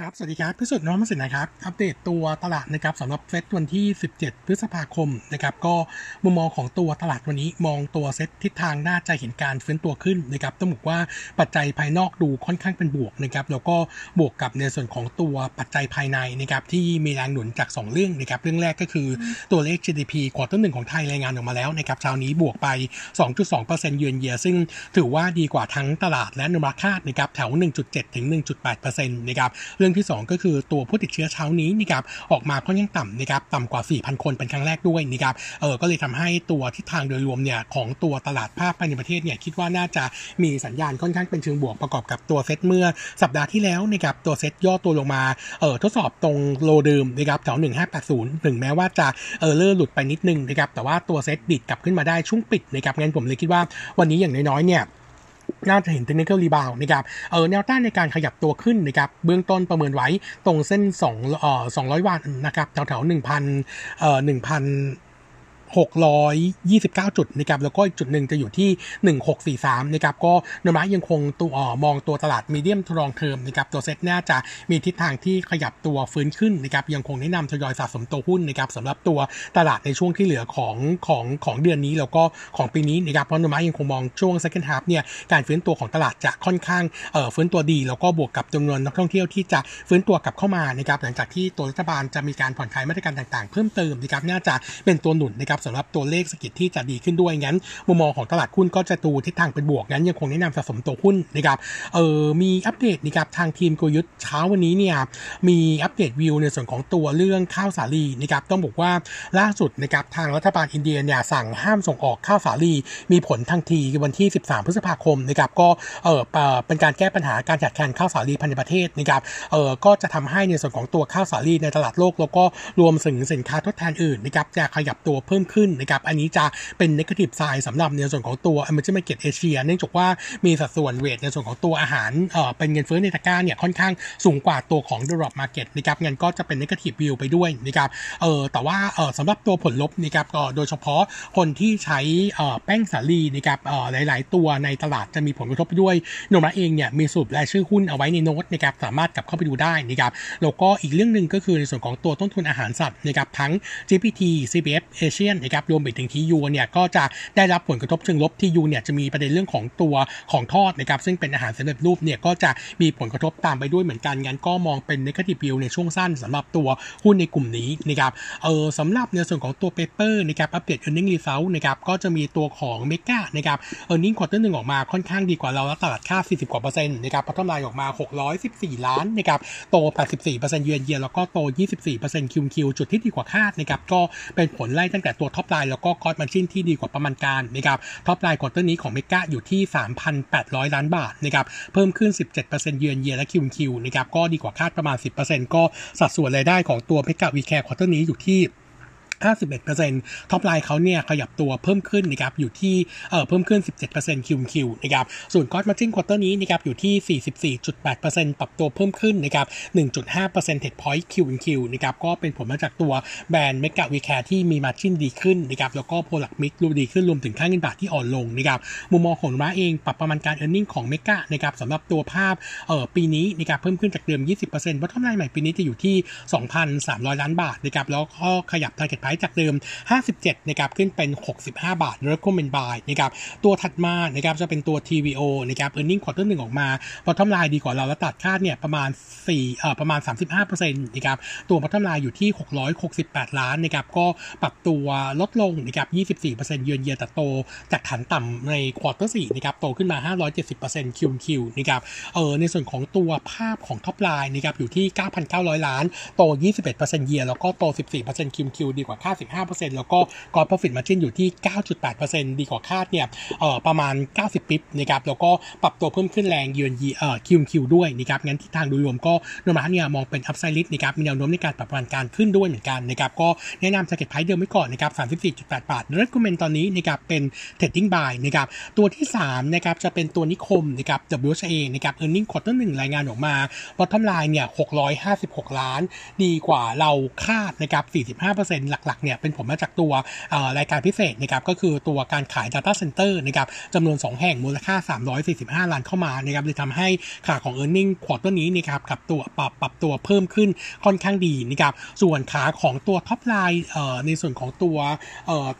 ครับ สวัสดีครับพิสุทธิ์น้องมสินนะครับ อัปเดตตัวตลาดนะครับสำหรับเซตวันที่ 17 พฤษภาคมนะครับ ก็มุมมองของตัวตลาดวันนี้มองตัวเซตทิศทางน่าจะเห็นการฟื้นตัวขึ้นนะครับ ต้องบอกว่าปัจจัยภายนอกดูค่อนข้างเป็นบวกนะครับ แล้วก็บวกกับในส่วนของตัวปัจจัยภายในนะครับที่มีแรงหนุนจาก 2 เรื่องนะครับ เรื่องแรกก็คือตัวเลข GDP ควอเตอร์หนึ่งของไทยรายงานออกมาแล้วนะครับ เช้านี้บวกไป 2.2%เยือนเยีย ซึ่งถือว่าดีกว่าทั้งตลาดและนุมาคาดนะครับ แถว 1.7 ถึง 1.8%นะครับรื่องที่ 2 ก็คือตัวผู้ติดเชื้อเช้านี้นะครับออกมาค่อนข้างต่ำนะครับต่ำกว่า 4,000 คนเป็นครั้งแรกด้วยนะครับเออก็เลยทำให้ตัวทิศทางโดยรวมเนี่ยของตัวตลาดภาพภายในประเทศเนี่ยคิดว่าน่าจะมีสัญญาณค่อนข้างเป็นเชิงบวกประกอบกับตัวเซตเมื่อสัปดาห์ที่แล้วนะครับตัวเซตย่อตัวลงมาเออทดสอบตรงโลเดิมนะครับแถว1580ถึงแม้ว่าจะเออเลอร์หลุดไปนิดนึงนะครับแต่ว่าตัวเซตดิดกลับขึ้นมาได้ช่วงปิดนะครับงั้นผมเลยคิดว่าวันนี้อย่างน้อยๆเนี่ย น่าจะเห็น technical rebound นะครับเออแนวต้านในการขยับตัวขึ้นนะครับเบื้องต้นประเมินไว้ตรงเส้น2เอ่อ200 วันนะครับแถวๆ1,000เอ่อ1,000 629 จุดนะครับแล้วก็อีกจุดหนึ่งจะอยู่ที่ 1643นะครับก็โนมูระยังคงตัวเอ่อมองตัวตลาด medium to long term นะครับตัวเซ็ตน่าจะมีทิศทางที่ขยับตัวฟื้นขึ้นนะครับยังคงแนะนำทยอยสะสมตัวหุ้นนะครับสำหรับตัวตลาดในช่วงที่เหลือของของของเดือนนี้แล้วก็ของปีนี้นะครับเพราะนมะยังคงมองช่วง second half เนี่ยการฟื้นตัวของตลาดจะค่อนข้างเอ่อฟื้นตัวดี แล้วก็บวกกับจำนวนนักท่องเที่ยวที่จะฟื้นตัวกลับเข้ามานะครับหลังจากที่ตัวรัฐบาลจะมีการผ่อนคลายมาตรการต่างๆ เพิ่มเติมนะครับน่าจะเป็นตัวหนุนนะครับสำหรับตัวเลขสกิจที่จะดีขึ้นด้วยงั้น มุมมองของตลาดหุ้นก็จะดูทิศทางเป็นบวกงั้นยังคงแนะนำสะสมตัวหุ้นนะครับเออมีอัปเดตนะครับทางทีมกลยุทธ์เช้าวันนี้เนี่ยมีอัปเดตวิวในส่วนของตัวเรื่องข้าวสาลีนะครับต้องบอกว่าล่าสุดนะครับทางรัฐบาลอินเดียเนี่ยสั่งห้ามส่งออกข้าวสาลีมีผลทันทีวันที่ 13 พฤษภาคมนะครับก็เออเป็นการแก้ปัญหาการขาดแคลนข้าวสาลีภายในประเทศนะครับเออก็จะทำให้ในส่วนของตัวข้าวสาลีในตลาดโลก แล้วก็รวมถึงสินค้าทดแทนอื่นนะครับจะขยับตัวเพิ่มขึ้นนะครับ อันนี้จะเป็น negative side สำหรับในส่วนของตัว emerging market เอเชียเนื่องจากว่ามีสัดส่วนเวทในส่วนของตัวอาหารเอ่อเป็นเงินเฟ้อในตะกร้าเนี่ยค่อนข้างสูงกว่าตัวของ developed market นะครับงั้นก็จะเป็น negative view ไปด้วยนะครับเออแต่ว่าเออสำหรับตัวผลลบนะครับก็โดยเฉพาะคนที่ใช้เอ่อแป้งสาลีนะครับเอ่อหลาย ๆ ตัวในตลาดจะมีผลกระทบไปด้วยโนมาเองเนี่ยมีสูบรายชื่อหุ้นเอาไว้ในโน้ตนะครับสามารถกลับเข้าไปดูได้นะครับแล้วก็อีกเรื่องหนึ่งก็คือในส่วนของตัวต้นทุนอาหารสัตว์นะครับทั้ง GPT CPF Asian นะครับรวมไปถึงทียูเนี่ยก็จะได้รับผลกระทบเชิงลบที่ยูเนี่ยจะมีประเด็นเรื่องของตัวของทอดนะครับซึ่งเป็นอาหารสำเร็จรูปเนี่ยก็จะมีผลกระทบตามไปด้วยเหมือนกันงั้นก็มองเป็น negative view ในช่วงสั้นสำหรับตัวหุ้นในกลุ่มนี้นะครับเออสำหรับในส่วนของตัว paper นะครับอัปเดต earning result นะครับก็จะมีตัวของ MEGA นะครับ earning quarter หนึ่งออกมาค่อนข้างดีกว่าเราแล้วตลาดคาด 40 กว่าเปอร์เซ็นต์นะครับ bottom line ออกมา 614 ล้านนะครับโต 84%เยือนเยียแล้วก็โต 24%คิวคิวจุดที่ดีกว่าคาดนะครับก็เป็นผลไล่ตั้งแต่ตัว top line แล้วก็ gross margin ที่ดีกว่าประมาณการนะครับtop line quarter นี้ของ MEGA อยู่ที่ 3,800 ล้านบาทนะครับเพิ่มขึ้น 17%เยือนเยียและคิวคิวนะครับก็ดีกว่าคาดประมาณ 10%ก็สัดส่วนรายได้ของตัว Mega We Care quarter นี้อยู่ที่ 51% top line เขาเนี่ยขยับตัวเพิ่มขึ้นนะครับอยู่ที่เอ่อเพิ่มขึ้น 17%คิวคิวนะครับส่วน gross margin quarter นี้นะครับอยู่ที่ 44.8%ปรับตัวเพิ่มขึ้นนะครับ1.5%เทดพอยต์คิวคิวนะครับก็เป็นผลมาจากตัวแบรนด์ Mega We Care ที่มี margin ดีขึ้นนะครับแล้วก็ product mix ดูดีขึ้นรวมถึงค่าเงินบาทที่อ่อนลงนะครับมุมมองของโนมูระเองปรับประมาณการ earning ของ MEGA นะครับสำหรับตัวภาพเอ่อปีนี้นะครับเพิ่มขึ้นจากเดิม 20%วัตถุกำไรใหม่ปีนี้จะอยู่ที่ 2,300 ล้านบาทนะครับแล้วก็ขยับ target price จากเดิม 57นะครับขึ้นเป็น 65 บาท recommend buy นะครับตัวถัดมานะครับจะเป็นตัว TVO นะครับ earning quarter หนึ่งออกมา bottom line ดีกว่าเราแล้วตลาดคาดเนี่ยประมาณ4เอ่อประมาณ 35%นะครับตัว bottom line อยู่ที่ 668 ล้านนะครับก็ปรับตัวลดลงนะครับ24%เยือนเยียแต่โตจากฐานต่ำใน quarter 4นะครับโตขึ้นมา 570% QQ นะครับเออในส่วนของตัวภาพของ top line นะครับอยู่ที่ 9,900 ล้าน โต 21%เยียแล้วก็โต 14% QQ ดีกว่าคาด15%แล้วก็กอร์ profit margin อยู่ที่ 9.8%ดีกว่าคาดเนี่ยเอ่อประมาณ 90ปิ๊บนะครับแล้วก็ปรับตัวเพิ่มขึ้นแรงยือนยีเอ่อคิวคิวด้วยนะครับงั้นที่ทางโดยรวมก็นมาเนี่ยมองเป็น upside risk นะครับมีแนวโน้มในการปรับประมาณการขึ้นด้วยเหมือนกันนะครับก็แนะนำ target price เดิมไว้ก่อนนะครับ34.8 บาท recommend ตอนนี้นะครับเป็น trading buy นะครับตัวที่3นะครับจะเป็นตัวนิคมนะครับ WHA นะครับ earning quarter 1รายงานออกมา bottom line เนี่ย656 ล้าน ดีกว่าเราคาดนะครับ45%หหลักๆเนี่ยเป็นผลมาจากตัวรายการพิเศษนะครับก็คือตัวการขาย Data Center นะครับจำนวน 2 แห่งมูลค่า 345 ล้านเข้ามานะครับเลยทำให้ขาของ e a r n i n g ควอเตอร์นี้นะครับกับตัวปรับปรับตัวเพิ่มขึ้นค่อนข้างดีนะครับส่วนขาของตัว top line ในส่วนของตัว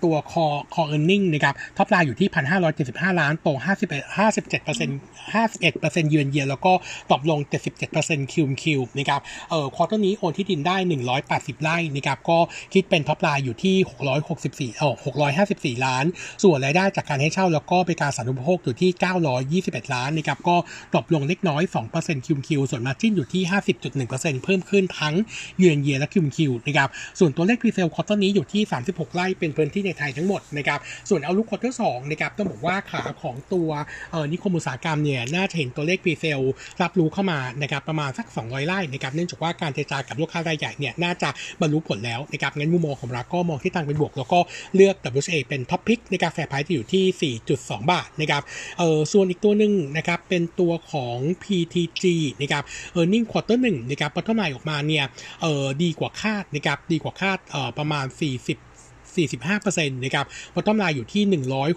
ตัว core core earning นะครับ top line อยู่ที่ 1,575 ล้านโต51 57% 51%เยือนเยียแล้วก็ drop ลง 77%คิวคิวนะครับเอ่อ quarter นี้โอนที่ดินได้ 180 ไร่นะครับก็คิดเป็น top line อยู่ที่ 664เอ่อ654 ล้าน ส่วนรายได้จากการให้เช่าแล้วก็บริการสาธารณูปโภคอยู่ที่ 921 ล้านนะครับก็ drop ลงเล็กน้อย 2%คิวคิวส่วน margin อยู่ที่ 50.1%เพิ่มขึ้นทั้งเยือนเยียและคิวคิวนะครับส่วนตัวเลข presale quarter นี้อยู่ที่ 36 ไร่เป็นพื้นที่ในไทยทั้งหมดนะครับส่วน outlook quarter สองนะครับต้องบอกว่าขาของตัวเอ่นิคมอุตสาหกรรมเนี่ยน่าจะเห็นตัวเลข presale รับรู้เข้ามานะครับประมาณสัก 200 ไร่นะครับเนื่องจากว่าการเจรจากับลูกค้ารายใหญ่เนี่ยน่าจะบรรลุผลแล้วนะครับงั้นมุมมองของเราก็มองทิศทางเป็นบวก แล้วก็เลือก WHA เป็น top pick ในการ fair price จะอยู่ที่ 4.2 บาทนะครับเออส่วนอีกตัวหนึ่งนะครับเป็นตัวของ PTG นะครับ earning quarter หนึ่งนะครับ bottom line ออกมาเนี่ยเออดีกว่าคาดนะครับดีกว่าคาดเออประมาณ 40 45%นะครับ bottom line อยู่ที่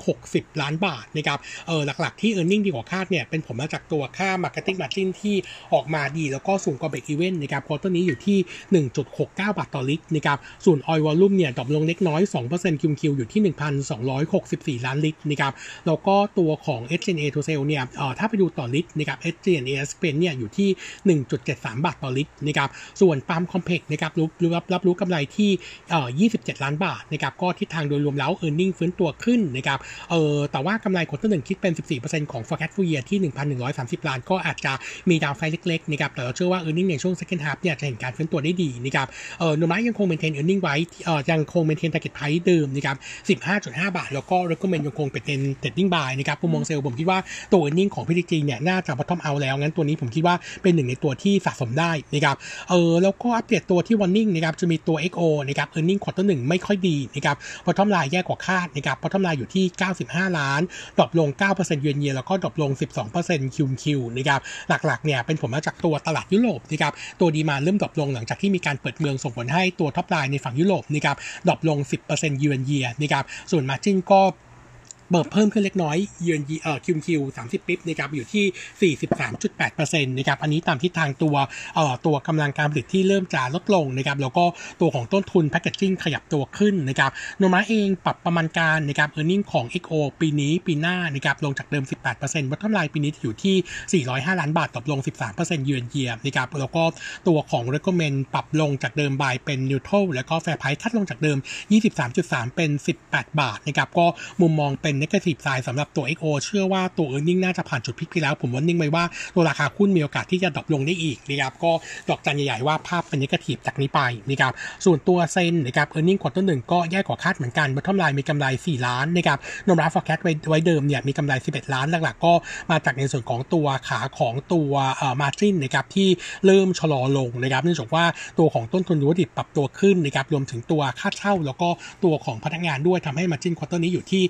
160 ล้านบาทนะครับเออหลักๆที่ e a r n i n g ดีกว่าคาดเนี่ยเป็นผลมาจากตัวค่า Marketing Margin ที่ออกมาดี แล้วก็สูงกว่า break even นะครับ quarter นี้อยู่ที่ 1.69 บาทต่อลิตรนะครับส่วน Oil Volume เนี่ย drop ลงเล็กน้อย 2%คิวคิวอยู่ที่ 1,264 ล้านลิตรนะครับแล้วก็ตัวของ SG&A to sale เนี่ยเออถ้าไปดูต่อลิตรนะครับ SG&A expense เนี่ยอยู่ที่ 1.73 บาทต่อลิตรนะครับส่วน Palm Complex นะครับรับรับรู้กำไรที่เอ่อ27 ล้านบาทนะครับับก็ทิศทางโดยรวมแล้ว e a r n i n g ฟื้นตัวขึ้นนะครับเออแต่ว่ากำไร quarter หนึ่งคิดเป็น 14%ของ forecast full year ที่ 1,130 ล้านก็อาจจะมีดาวไซด์เล็กๆนะครับแต่เราเชื่อว่า e a r n i n g ในช่วง second half เนี่ยจะเห็นการฟื้นตัวได้ดีนะครับเออโนมะยังคง maintain earning ไว้เออยังคง maintain target price เดิมนะครับ15.5 บาท แล้วก็ recommend ยังคงเป็น trading buy นะครับผมมองเซลล์ผมคิดว่าตัว earning ของ PTG เนี่ยน่าจะ bottom out แล้วงั้นตัวนี้ผมคิดว่าเป็นหนึ่งในตัวที่สะสมได้นะครับเออแล้วก็อัปเดตตัวที่ warning นะครับจะมีตัว XO นะครับ earning quarter หนึ่งไม่ค่อยดีนะครับ bottom ายแย่กว่าคาดนะครับ bottom line อยู่ที่ 95 ล้าน drop ลง 9% year on year แล้วก็ drop ลง 12% Q on Q นะครับหลักๆเนี่ยเป็นผลมาจากตัวตลาดยุโรปนะครับตัว demand เริ่ม drop ลงหลังจากที่มีการเปิดเมืองส่งผลให้ตัว top line ในฝั่งยุโรปนะครับ drop ลง 10% year on year นะครับส่วน margin ก็ เบิกเพิ่มขึ้นเล็กน้อย year on เอ่อ Q on Q สามสิบ bip นะครับอยู่ที่ 43.8%นะครับอันนี้ตามที่ทางตัวเอ่อตัวกำลังการผลิตที่เริ่มจะลดลงนะครับแล้วก็ตัวของต้นทุน packaging ขยับตัวขึ้นนะครับโนมูระเองปรับประมาณการนะครับ earning ของ XO ปีนี้ปีหน้านะครับลงจากเดิม 18% bottom line ปีนี้อยู่ที่ 405 ล้านบาทตกลง 13%เยือนเยียนะครับแล้วก็ตัวของ recommend ปรับลงจากเดิม buy เป็น neutral แล้วก็ fair price cut ลงจากเดิม 23.3 เป็น 18 บาทนะครับก็มุมมองเป็น negative side สำหรับตัว XO เชื่อว่าตัว e a r n i n g น่าจะผ่านจุด peak ไปแล้ว ผม warning ไว้ว่าตัวราคาหุ้นมีโอกาสที่จะ drop ลงได้อีกนะครับก็ดอกจันใหญ่ๆว่าภาพเป็น negative จากนี้ไปนะครับส่วนตัว ZEN นะครับ e a r n i n g ควอเตอร์หนึ่งก็แย่กว่าคาดเหมือนกัน bottom line มีกำไร 4 ล้านนะครับโนมูระ forecast ไว้ไว้เดิมเนี่ยมีกำไร 11 ล้านหลักๆ ก็มาจากในส่วนของตัวขาของตัวเอ่อ margin นะครับที่เริ่มชะลอลงนะครับเนื่องจากว่าตัวของต้นทุนวัตถุดิบปรับตัวขึ้นนะครับรวมถึงตัวค่าเช่า แล้วก็ตัวของพนักงานด้วยทำให้ margin quarter นี้อยู่ที่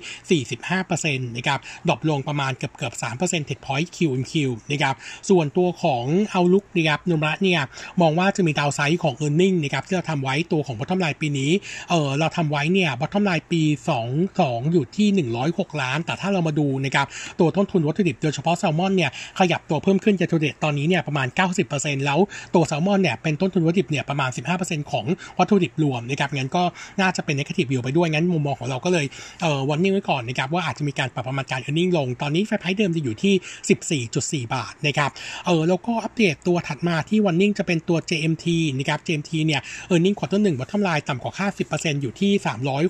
45%นะครับ drop ลงประมาณเกือบเกือบ3 percentage point Q on Q นะครับส่วนตัวของ outlook นะครับโนมูระเนี่ยมองว่าจะมี downside ของ e a r n i n g นะครับที่เราทำไว้ตัวของ bottom line ปีนี้เออเราทำไว้เนี่ย bottom line ปี 22 อยู่ที่ 106 ล้าน แต่ถ้าเรามาดูนะครับตัวต้นทุนวัตถุดิบโดยเฉพาะแซลมอนเนี่ยขยับตัวเพิ่มขึ้นจะทูเดตตอนนี้เนี่ยประมาณ 90%แล้วตัวแซลมอนเนี่ยเป็นต้นทุนวัตถุดิบเนี่ยประมาณ 15%ของวัตถุดิบรวมนะครับงั้นก็น่าจะเป็น negative view ไปด้วยงั้นมุมมองของเราก็เลยเออวันนี้ไว้ก่อนนะครับว่าอาจจะมีการปรับประมาณการ e a r n i n g ลง ตอนนี้แฟไพเดิมจะอยู่ที่ 14.4 บาทนะครับเออแล้วก็อัปเดตตัวถัดมาที่ warning จะเป็นตัว JMT นะครับ JMT เนี่ย earning quarter หนึ่ง bottom line ต่ำกว่าคาด 10%อยู่ที่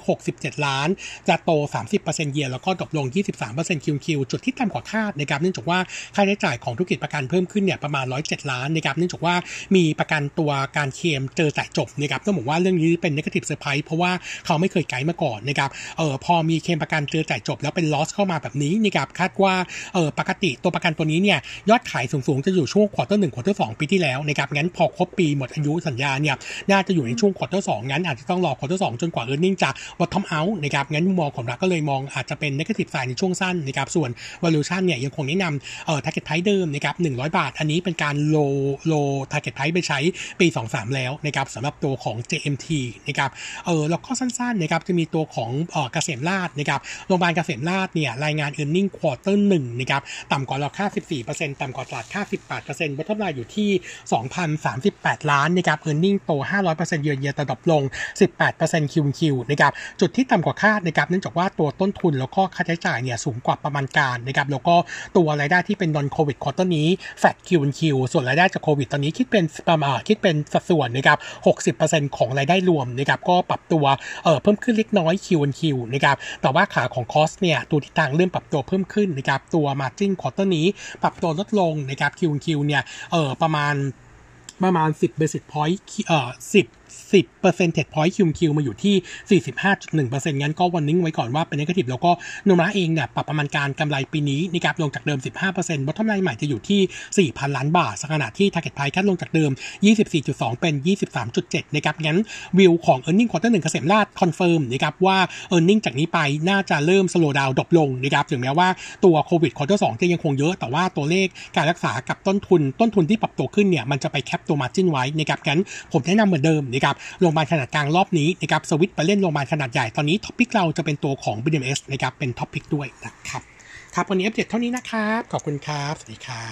367 ล้าน จะโต 30% year แล้วก็ drop ลง 23% QQ จุดที่ต่ำกว่าคาดนะครับเนื่องจากว่าค่าใช้จ่ายของธุรกิจประกันเพิ่มขึ้นเนี่ยประมาณ 107 ล้านนะครับเนื่องจากว่ามีประกันตัวการเคลมเจอจ่ายจบนะครับต้องบอกว่าเรื่องนี้เป็น negative surprise เพราะว่าเขาไม่เคยไกด์มาก่อนนะครับเออพอมีเคลมประกันเจอจ่ายจบแล้วเป็น loss เข้ามาแบบนี้นะครับคาดว่าเออปกติตัวประกันตัวนี้เนี่ยยอดขายสูงๆ จะอยู่ช่วง quarter หนึ่ง quarter สองปีที่แล้วนะครับงั้นพอครบปีหมดอายุสัญญาเนี่ยน่าจะอยู่ในช่วง quarter สองงั้นอาจจะต้องรอ quarter สองจนกว่า e a r n i n g จะ bottom out นะครับงั้นมองของเราก็เลยมองอาจจะเป็น negative side ในช่วงสั้นนะครับส่วน valuation เนี่ยยังคงแนะนำเอ่อ target price เดิมนะครับ100 บาท อันนี้เป็นการ roll roll target price ไปใช้ปี 23 แล้วนะครับสำหรับตัวของ JMT นะครับเออแล้วก็สั้นๆนะครับจะมีตัวของเอ่อเกษมราชนะครับโรงพยาบาลเกษมราชเนี่ยรายงาน e a r n i n g quarter 1นะครับต่ำกว่าเราคาด14%ต่ำกว่าตลาดคาด 18% bottom line อยู่ที่ 2,038 ล้านนะครับ e a r n i n g โต 500%เยือนเยียแต่ drop ลง 18% QQ นะครับจุดที่ต่ำกว่าคาดนะครับเนื่องจากว่าตัวต้นทุนแล้วก็ค่าใช้จ่ายเนี่ยสูงกว่าประมาณการนะครับแล้วก็ตัวรายได้ที่เป็น non covid quarter นี้ flat QQ ส่วนรายได้จากโควิดตอนนี้คิดเป็นประมาณคิดเป็นสัดส่วนนะครับ 60%ของรายได้รวมนะครับก็ปรับตัวเอ่อเพิ่มขึ้นเล็กน้อย QQ นะครับแต่ว่าขาของคอสเนี่ยตัวทิศทางเริ่มปรับตัวเพิ่มขึ้นนะครับตัว margin quarter นี้ปรับตัวลดลงนะครับ QQ เนี่ยเออประมาณประมาณ 10 basis point เอ่อ10 10 percentage point QQ มาอยู่ที่ 45.1%งั้นก็วันนิ่งไว้ก่อนว่าเป็น negative แล้วก็โนมระเองเนี่ยปรับประมาณการกำไรปีนี้นะครับลงจากเดิม 15% bottom line ใหม่จะอยู่ที่ 4,000 ล้านบาทขณะที่ target price คัดลงจากเดิม 24.2 เป็น 23.7 นะครับงั้นวิวของ earning quarter 1เกษมราช confirm นะครับว่า earning จากนี้ไปน่าจะเริ่ม slow down drop ลงนะครับถึงแม้ว่าตัวโควิด quarter 2จะยังคงเยอะ แต่ว่าตัวเลขการรักษากับต้นทุนต้นทุนที่ปรับตัวขึ้นเนี่ยมันจะไป cap ตัว margin ไว้นะครับงั้นผมแนะนำเหมือนเดิมนะครับโรงพยาบาลขนาดกลางรอบนี้นะครับสวิตไปเล่นโรงพยาบาลขนาดใหญ่ตอนนี้ top pick เราจะเป็นตัวของ BDMS นะครับเป็น top pick ด้วยนะครับครับวันนี้อัปเดตเท่านี้นะครับขอบคุณครับสวัสดีครับ